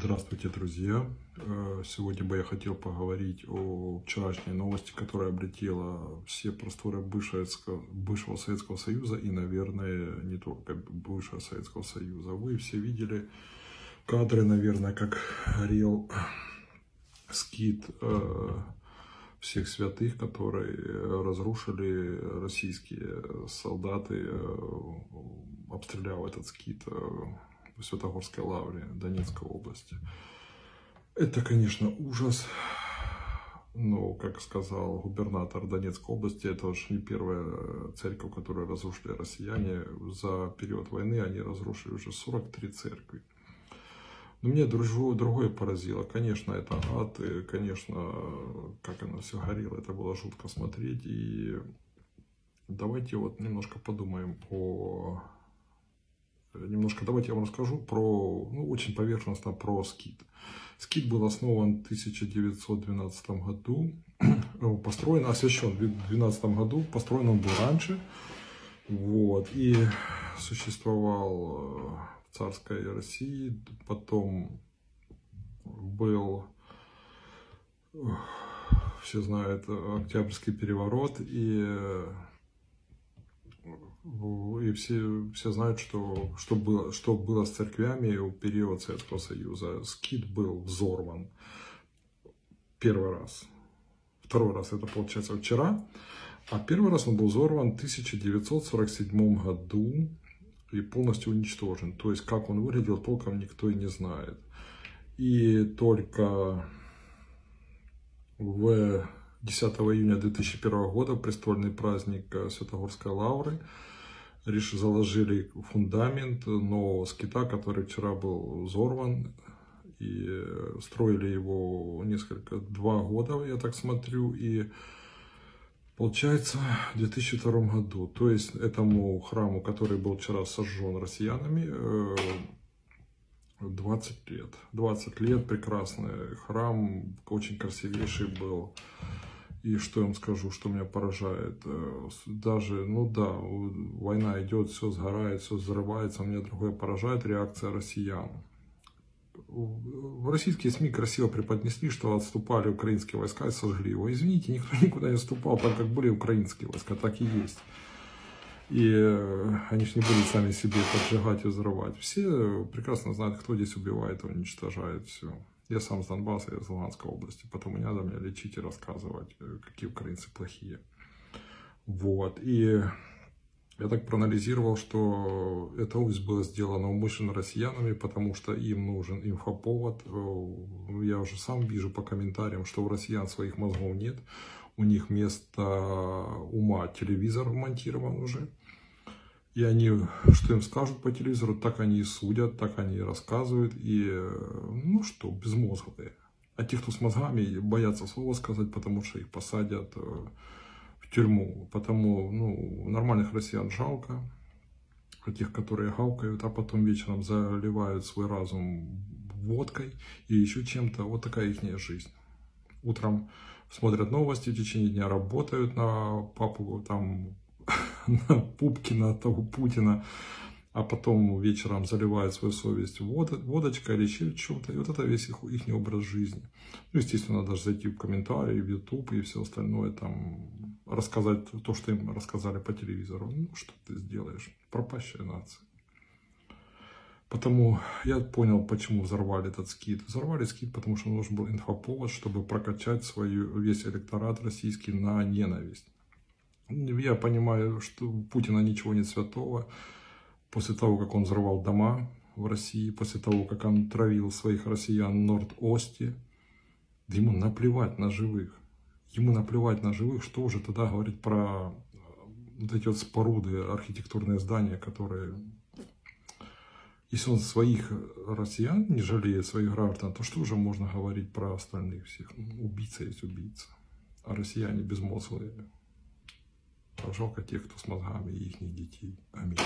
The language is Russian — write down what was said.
Здравствуйте, друзья! Э, сегодня бы я хотел поговорить о вчерашней новости, которая облетела все просторы бывшего, Советского Союза и, наверное, не только бывшего Советского Союза. Вы все видели кадры, наверное, как горел скит э, всех святых, которые разрушили российские солдаты, э, обстреляв этот скит в Святогорской лавре Донецкой области. Это, конечно, ужас. Но, как сказал губернатор Донецкой области, это уж не первая церковь, которую разрушили россияне. За период войны они разрушили уже 43 церкви. Но меня другое поразило. Конечно, это ад, и, конечно, как оно все горело, это было жутко смотреть. И давайте вот немножко подумаем о немножко, давайте я вам расскажу про, ну, очень поверхностно про скит. Скит был основан в 1912 году, построен, освящен в 2012 году, построен он был раньше, вот, и существовал э, в царской России, потом был, э, все знают, Октябрьский переворот, и и все, все знают, что, что, было, что было с церквями в период Советского Союза. Скит был взорван первый раз. Второй раз это получается вчера. А первый раз он был взорван в 1947 году и полностью уничтожен. То есть, как он выглядел, толком никто и не знает. И только в 10 июня 2001 года, престольный праздник Святогорской лавры, заложили фундамент нового скита, который вчера был взорван. И строили его несколько, два года, я так смотрю, и получается в 2002 году. То есть этому храму, который был вчера сожжен россиянами, 20 э, лет. 20 лет, прекрасный храм, очень красивейший был. И что я вам скажу, что меня поражает? Э, даже, ну да, война идет, все сгорает, все взрывается. Меня другое поражает реакция россиян. В российские СМИ красиво преподнесли, что отступали украинские войска и сожгли его. Извините, никто никуда не отступал, так как были украинские войска, так и есть. И э, они же не будут сами себе поджигать и взрывать. Все прекрасно знают, кто здесь убивает уничтожает все. Я сам с Донбасса, я из Луганской области, потому не надо мне лечить и рассказывать, э, какие украинцы плохие. Вот, и я так проанализировал, что это было сделано умышленно россиянами, потому что им нужен инфоповод. Э, я уже сам вижу по комментариям, что у россиян своих мозгов нет. У них вместо ума телевизор вмонтирован уже. И они, что им скажут по телевизору, так они и судят, так они и рассказывают. И, ну что, безмозглые. А те, кто с мозгами, боятся слова сказать, потому что их посадят э, в тюрьму. Потому, ну, нормальных россиян жалко. Тех, которые гавкают, а потом вечером заливают свой разум водкой и еще чем-то. Вот такая их жизнь. Утром смотрят новости, в течение дня работают на папу, там Пупкина, того Путина, а потом вечером заливают свою совесть вод, водочкой или чем-то. И вот это весь их, их образ жизни. Ну, естественно, даже зайти в комментарии, в YouTube и все остальное, там, рассказать то, что им рассказали по телевизору. Ну, что ты сделаешь? Пропащая нация. Потому я понял, почему взорвали этот скид. Взорвали скид, потому что нужен был инфоповод, чтобы прокачать свою, весь электорат российский на ненависть. Я понимаю, что у Путина ничего нет святого. После того, как он взорвал дома в России, после того, как он травил своих россиян в Норд-Осте, ему наплевать на живых. Ему наплевать на живых, что уже тогда говорить про э, вот эти вот споруды, архитектурные здания, которые... Если он своих россиян не жалеет, своих граждан, то что уже можно говорить про остальных всех? Убийца есть убийца. А россияне безмозглые. Жалко тех, кто с мозгами и их детей. Аминь.